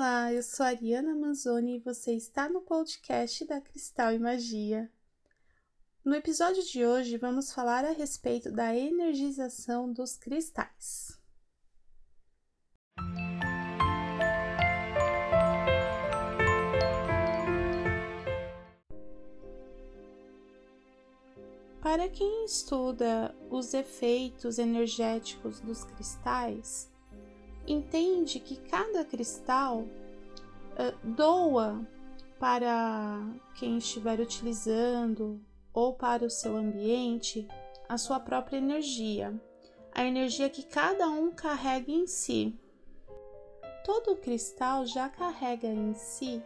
Olá, eu sou Ariana Manzoni e você está no podcast da Cristal e Magia. No episódio de hoje, vamos falar a respeito da energização dos cristais. Para quem estuda os efeitos energéticos dos cristais, entende que cada cristal uh, doa para quem estiver utilizando ou para o seu ambiente a sua própria energia, a energia que cada um carrega em si. Todo cristal já carrega em si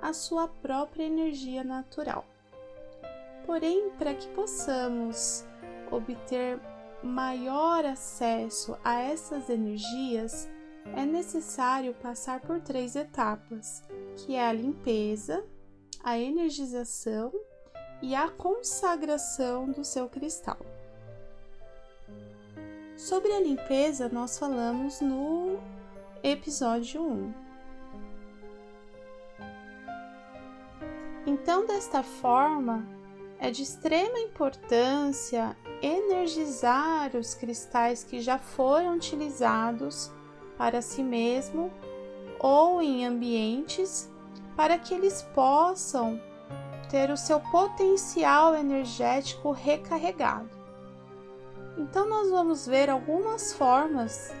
a sua própria energia natural. Porém, para que possamos obter maior acesso a essas energias, é necessário passar por três etapas, que é a limpeza, a energização e a consagração do seu cristal. Sobre a limpeza, nós falamos no episódio 1. Então, desta forma, é de extrema importância energizar os cristais que já foram utilizados para si mesmo ou em ambientes para que eles possam ter o seu potencial energético recarregado. Então, nós vamos ver algumas formas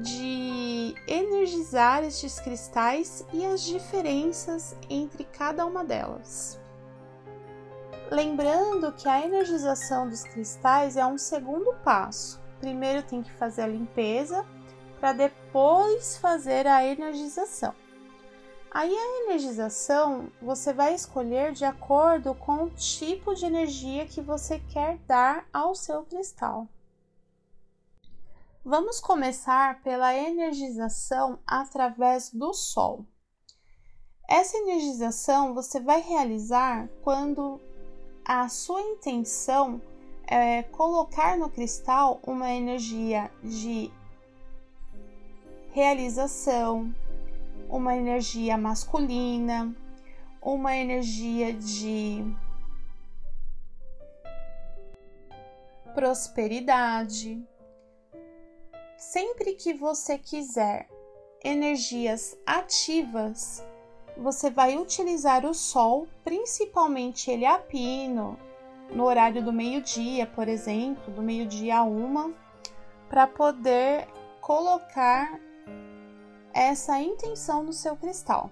de energizar estes cristais e as diferenças entre cada uma delas. Lembrando que a energização dos cristais é um segundo passo. Primeiro tem que fazer a limpeza para depois fazer a energização. Aí a energização você vai escolher de acordo com o tipo de energia que você quer dar ao seu cristal. Vamos começar pela energização através do Sol. Essa energização você vai realizar quando a sua intenção é colocar no cristal uma energia de realização, uma energia masculina, uma energia de prosperidade. Sempre que você quiser energias ativas, você vai utilizar o sol, principalmente ele a pino, no horário do meio-dia, por exemplo, do meio-dia a uma, para poder colocar essa intenção no seu cristal.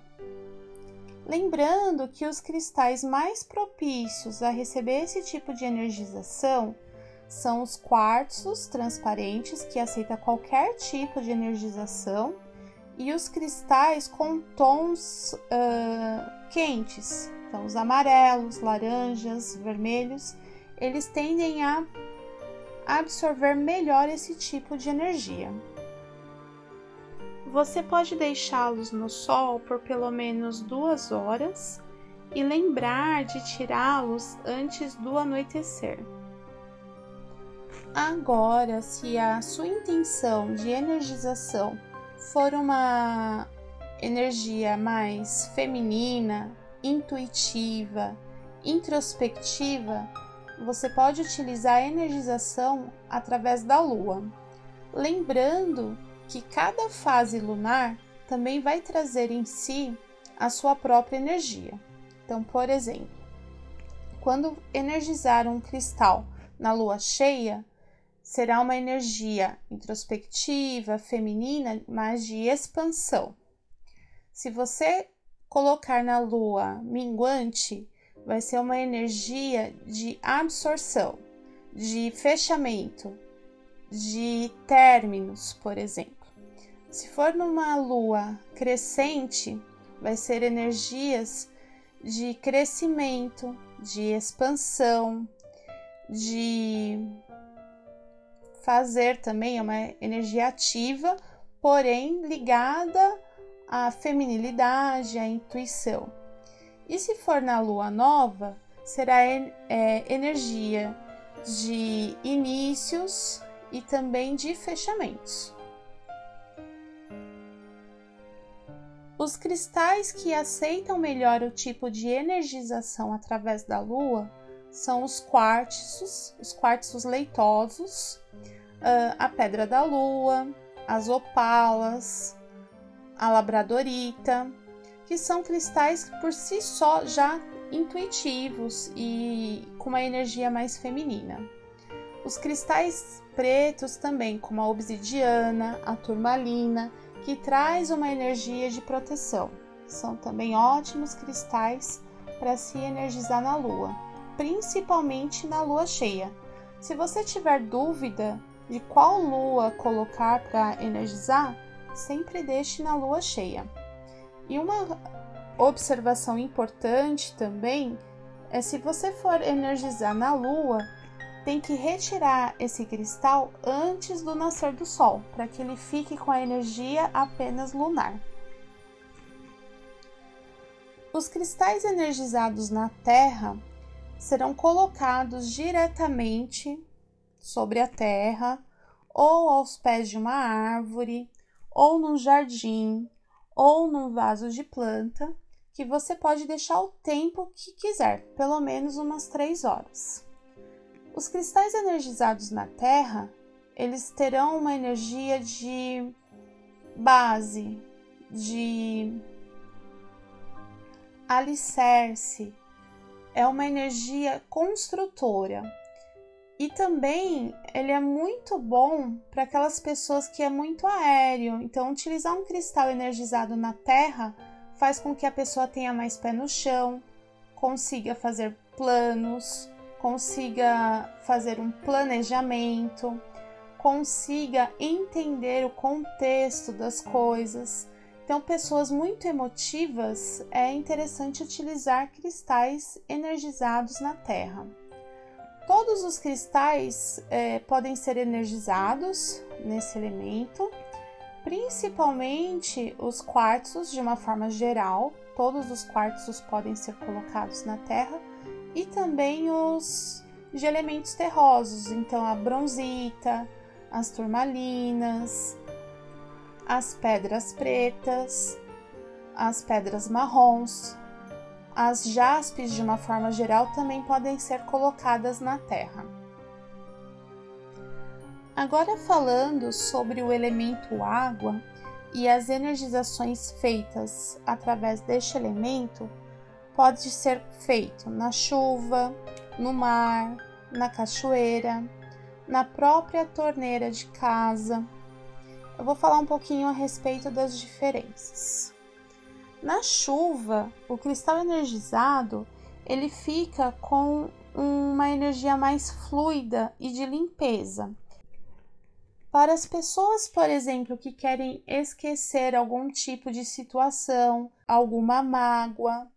Lembrando que os cristais mais propícios a receber esse tipo de energização são os quartzos transparentes, que aceita qualquer tipo de energização, e os cristais com tons uh, quentes, então os amarelos, laranjas, vermelhos, eles tendem a absorver melhor esse tipo de energia. Você pode deixá-los no sol por pelo menos duas horas e lembrar de tirá-los antes do anoitecer. Agora, se a sua intenção de energização for uma energia mais feminina, intuitiva, introspectiva, você pode utilizar a energização através da lua. Lembrando que cada fase lunar também vai trazer em si a sua própria energia. Então, por exemplo, quando energizar um cristal na lua cheia, será uma energia introspectiva, feminina, mas de expansão. Se você colocar na lua minguante, vai ser uma energia de absorção, de fechamento, de términos, por exemplo. Se for numa lua crescente, vai ser energias de crescimento, de expansão, de fazer também, é uma energia ativa, porém ligada à feminilidade, à intuição. E se for na lua nova, será é, energia de inícios, e também de fechamentos. Os cristais que aceitam melhor o tipo de energização através da lua são os quartzos, os quartzos leitosos, ah, a pedra da lua, as opalas, a labradorita, que são cristais por si só já intuitivos e com uma energia mais feminina. Os cristais pretos também, como a obsidiana, a turmalina, que traz uma energia de proteção. São também ótimos cristais para se energizar na lua, principalmente na lua cheia. Se você tiver dúvida de qual lua colocar para energizar, sempre deixe na lua cheia. E uma observação importante também é se você for energizar na lua, tem que retirar esse cristal antes do nascer do sol, para que ele fique com a energia apenas lunar. Os cristais energizados na Terra serão colocados diretamente sobre a terra, ou aos pés de uma árvore, ou num jardim, ou num vaso de planta, que você pode deixar o tempo que quiser, pelo menos umas três horas. Os cristais energizados na Terra, eles terão uma energia de base, de alicerce, é uma energia construtora. E também ele é muito bom para aquelas pessoas que é muito aéreo. Então, utilizar um cristal energizado na terra faz com que a pessoa tenha mais pé no chão, consiga fazer planos, consiga fazer um planejamento, consiga entender o contexto das coisas. Então, pessoas muito emotivas é interessante utilizar cristais energizados na Terra. Todos os cristais é, podem ser energizados nesse elemento, principalmente os quartzos de uma forma geral. Todos os quartzos podem ser colocados na Terra e também os de elementos terrosos, então a bronzita, as turmalinas, as pedras pretas, as pedras marrons, as jaspes de uma forma geral também podem ser colocadas na terra. Agora falando sobre o elemento água e as energizações feitas através deste elemento, pode ser feito na chuva, no mar, na cachoeira, na própria torneira de casa. Eu vou falar um pouquinho a respeito das diferenças. Na chuva, o cristal energizado ele fica com uma energia mais fluida e de limpeza. Para as pessoas, por exemplo, que querem esquecer algum tipo de situação, alguma mágoa,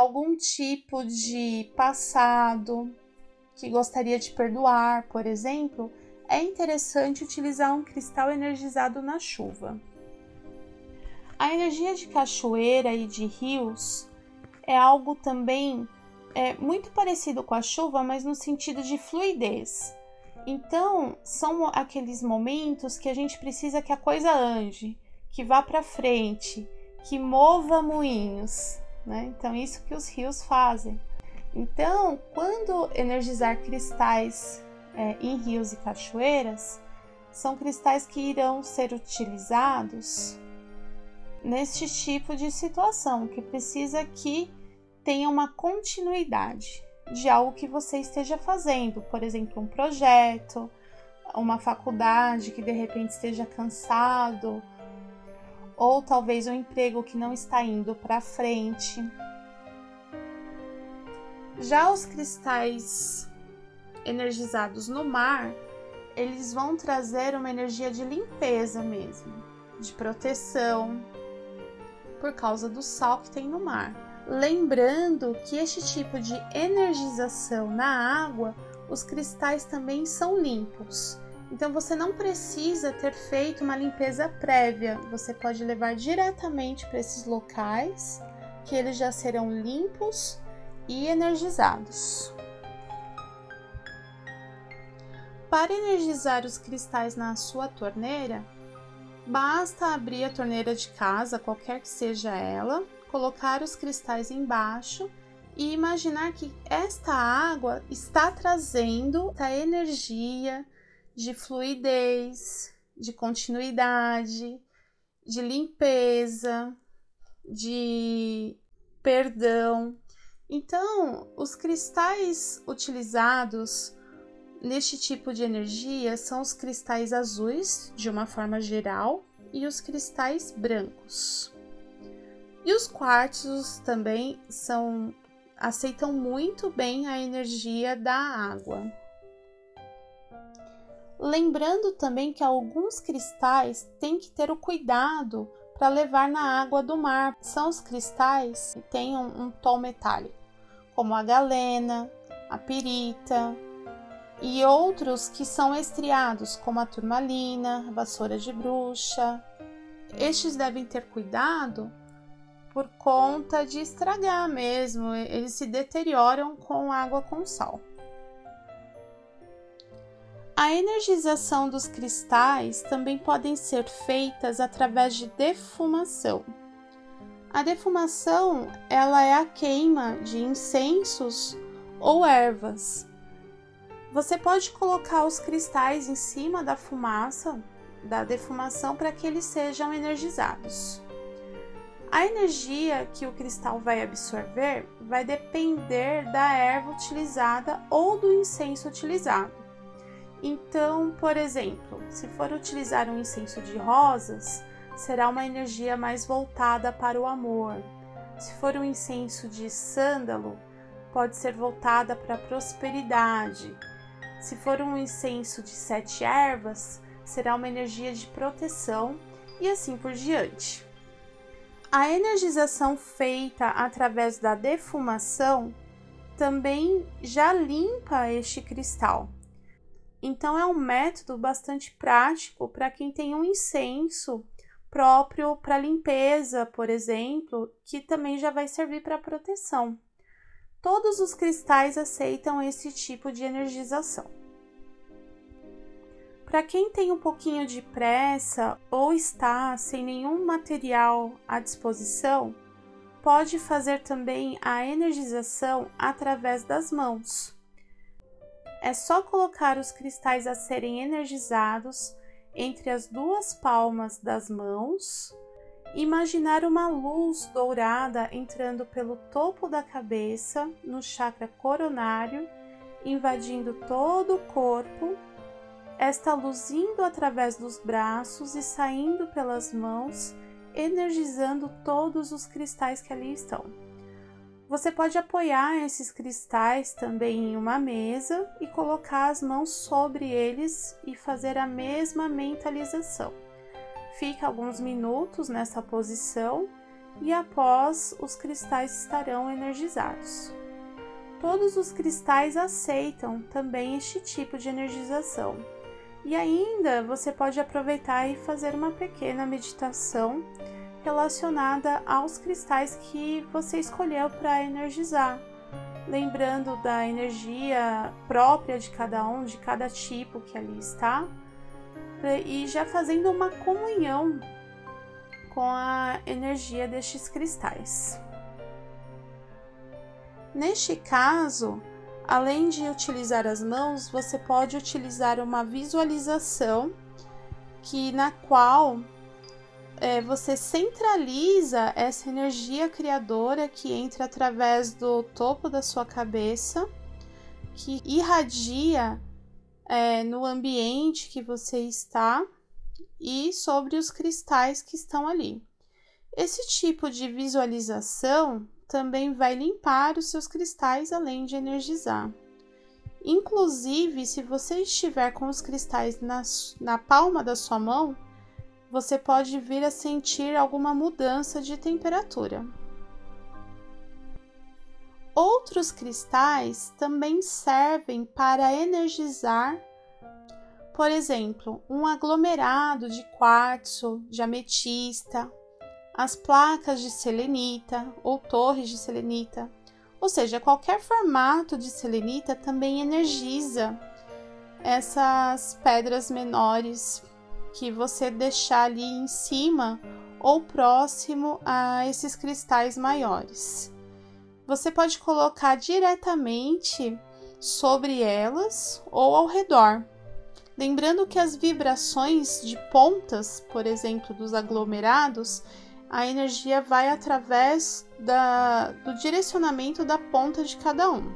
algum tipo de passado que gostaria de perdoar, por exemplo, é interessante utilizar um cristal energizado na chuva. A energia de cachoeira e de rios é algo também é, muito parecido com a chuva, mas no sentido de fluidez. Então, são aqueles momentos que a gente precisa que a coisa ande, que vá para frente, que mova moinhos, né? Então, isso que os rios fazem. Então, quando energizar cristais é, em rios e cachoeiras, são cristais que irão ser utilizados neste tipo de situação, que precisa que tenha uma continuidade de algo que você esteja fazendo, por exemplo, um projeto, uma faculdade que de repente esteja cansado, ou talvez um emprego que não está indo para frente. Já os cristais energizados no mar, eles vão trazer uma energia de limpeza mesmo, de proteção, por causa do sal que tem no mar. Lembrando que este tipo de energização na água, os cristais também são limpos. Então você não precisa ter feito uma limpeza prévia, você pode levar diretamente para esses locais que eles já serão limpos e energizados. Para energizar os cristais na sua torneira, Basta abrir a torneira de casa, qualquer que seja ela, colocar os cristais embaixo e imaginar que esta água está trazendo a energia de fluidez, de continuidade, de limpeza, de perdão. Então, os cristais utilizados neste tipo de energia são os cristais azuis, de uma forma geral, e os cristais brancos. E os quartzos também são aceitam muito bem a energia da água. Lembrando também que alguns cristais têm que ter o cuidado para levar na água do mar. São os cristais que têm um, um tom metálico, como a galena, a pirita, e outros que são estriados, como a turmalina, a vassoura de bruxa. Estes devem ter cuidado por conta de estragar mesmo, eles se deterioram com água com sal. A energização dos cristais também podem ser feitas através de defumação. A defumação, ela é a queima de incensos ou ervas. Você pode colocar os cristais em cima da fumaça da defumação para que eles sejam energizados. A energia que o cristal vai absorver vai depender da erva utilizada ou do incenso utilizado. Então, por exemplo, se for utilizar um incenso de rosas, será uma energia mais voltada para o amor. Se for um incenso de sândalo, pode ser voltada para a prosperidade. Se for um incenso de sete ervas, será uma energia de proteção e assim por diante. A energização feita através da defumação também já limpa este cristal. Então é um método bastante prático para quem tem um incenso próprio para limpeza, por exemplo, que também já vai servir para proteção. Todos os cristais aceitam esse tipo de energização. Para quem tem um pouquinho de pressa ou está sem nenhum material à disposição, pode fazer também a energização através das mãos. É só colocar os cristais a serem energizados entre as duas palmas das mãos, imaginar uma luz dourada entrando pelo topo da cabeça no chakra coronário, invadindo todo o corpo esta luz indo através dos braços e saindo pelas mãos, energizando todos os cristais que ali estão. Você pode apoiar esses cristais também em uma mesa e colocar as mãos sobre eles e fazer a mesma mentalização. Fica alguns minutos nessa posição e após os cristais estarão energizados. Todos os cristais aceitam também este tipo de energização e ainda você pode aproveitar e fazer uma pequena meditação relacionada aos cristais que você escolheu para energizar, lembrando da energia própria de cada um, de cada tipo que ali está, e já fazendo uma comunhão com a energia destes cristais. Neste caso, Além de utilizar as mãos, você pode utilizar uma visualização que na qual é, você centraliza essa energia criadora que entra através do topo da sua cabeça, que irradia é, no ambiente que você está e sobre os cristais que estão ali. Esse tipo de visualização também vai limpar os seus cristais além de energizar. Inclusive, se você estiver com os cristais na, na palma da sua mão, você pode vir a sentir alguma mudança de temperatura. Outros cristais também servem para energizar, por exemplo, um aglomerado de quartzo, de ametista as placas de selenita ou torres de selenita, ou seja, qualquer formato de selenita também energiza essas pedras menores que você deixar ali em cima ou próximo a esses cristais maiores. Você pode colocar diretamente sobre elas ou ao redor. Lembrando que as vibrações de pontas, por exemplo, dos aglomerados, a energia vai através da, do direcionamento da ponta de cada um.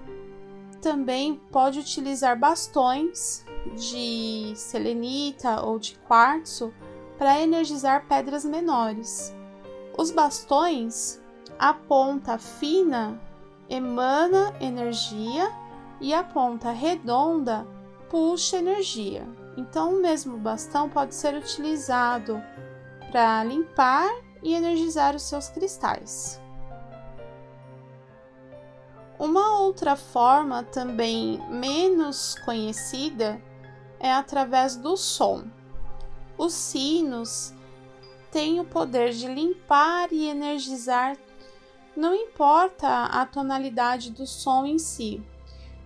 Também pode utilizar bastões de selenita ou de quartzo para energizar pedras menores. Os bastões, a ponta fina emana energia e a ponta redonda puxa energia. Então, o mesmo bastão pode ser utilizado para limpar e energizar os seus cristais. Uma outra forma também menos conhecida é através do som. Os sinos têm o poder de limpar e energizar, não importa a tonalidade do som em si,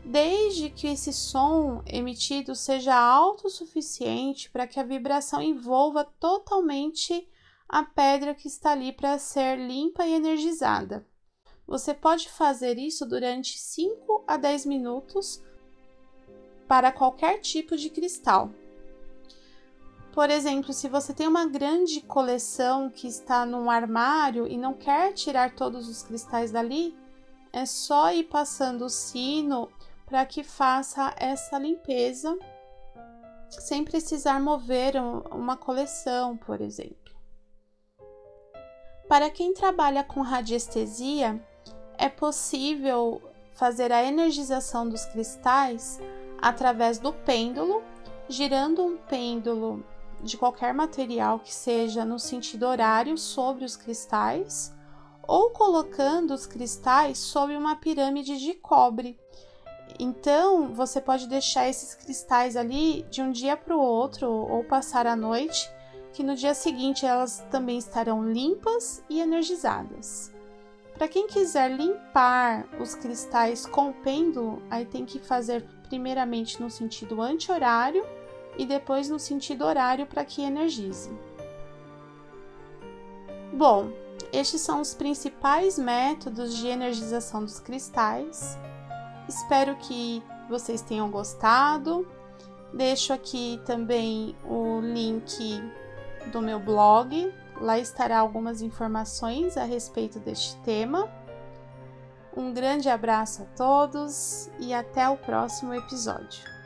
desde que esse som emitido seja alto o suficiente para que a vibração envolva totalmente a pedra que está ali para ser limpa e energizada. Você pode fazer isso durante 5 a 10 minutos para qualquer tipo de cristal. Por exemplo, se você tem uma grande coleção que está num armário e não quer tirar todos os cristais dali, é só ir passando o sino para que faça essa limpeza sem precisar mover uma coleção, por exemplo. Para quem trabalha com radiestesia, é possível fazer a energização dos cristais através do pêndulo, girando um pêndulo de qualquer material que seja no sentido horário sobre os cristais, ou colocando os cristais sobre uma pirâmide de cobre. Então, você pode deixar esses cristais ali de um dia para o outro ou passar a noite, que no dia seguinte elas também estarão limpas e energizadas. Para quem quiser limpar os cristais com pêndulo, aí tem que fazer primeiramente no sentido anti-horário e depois no sentido horário para que energize. Bom, estes são os principais métodos de energização dos cristais. Espero que vocês tenham gostado. Deixo aqui também o link do meu blog. Lá estará algumas informações a respeito deste tema. Um grande abraço a todos e até o próximo episódio.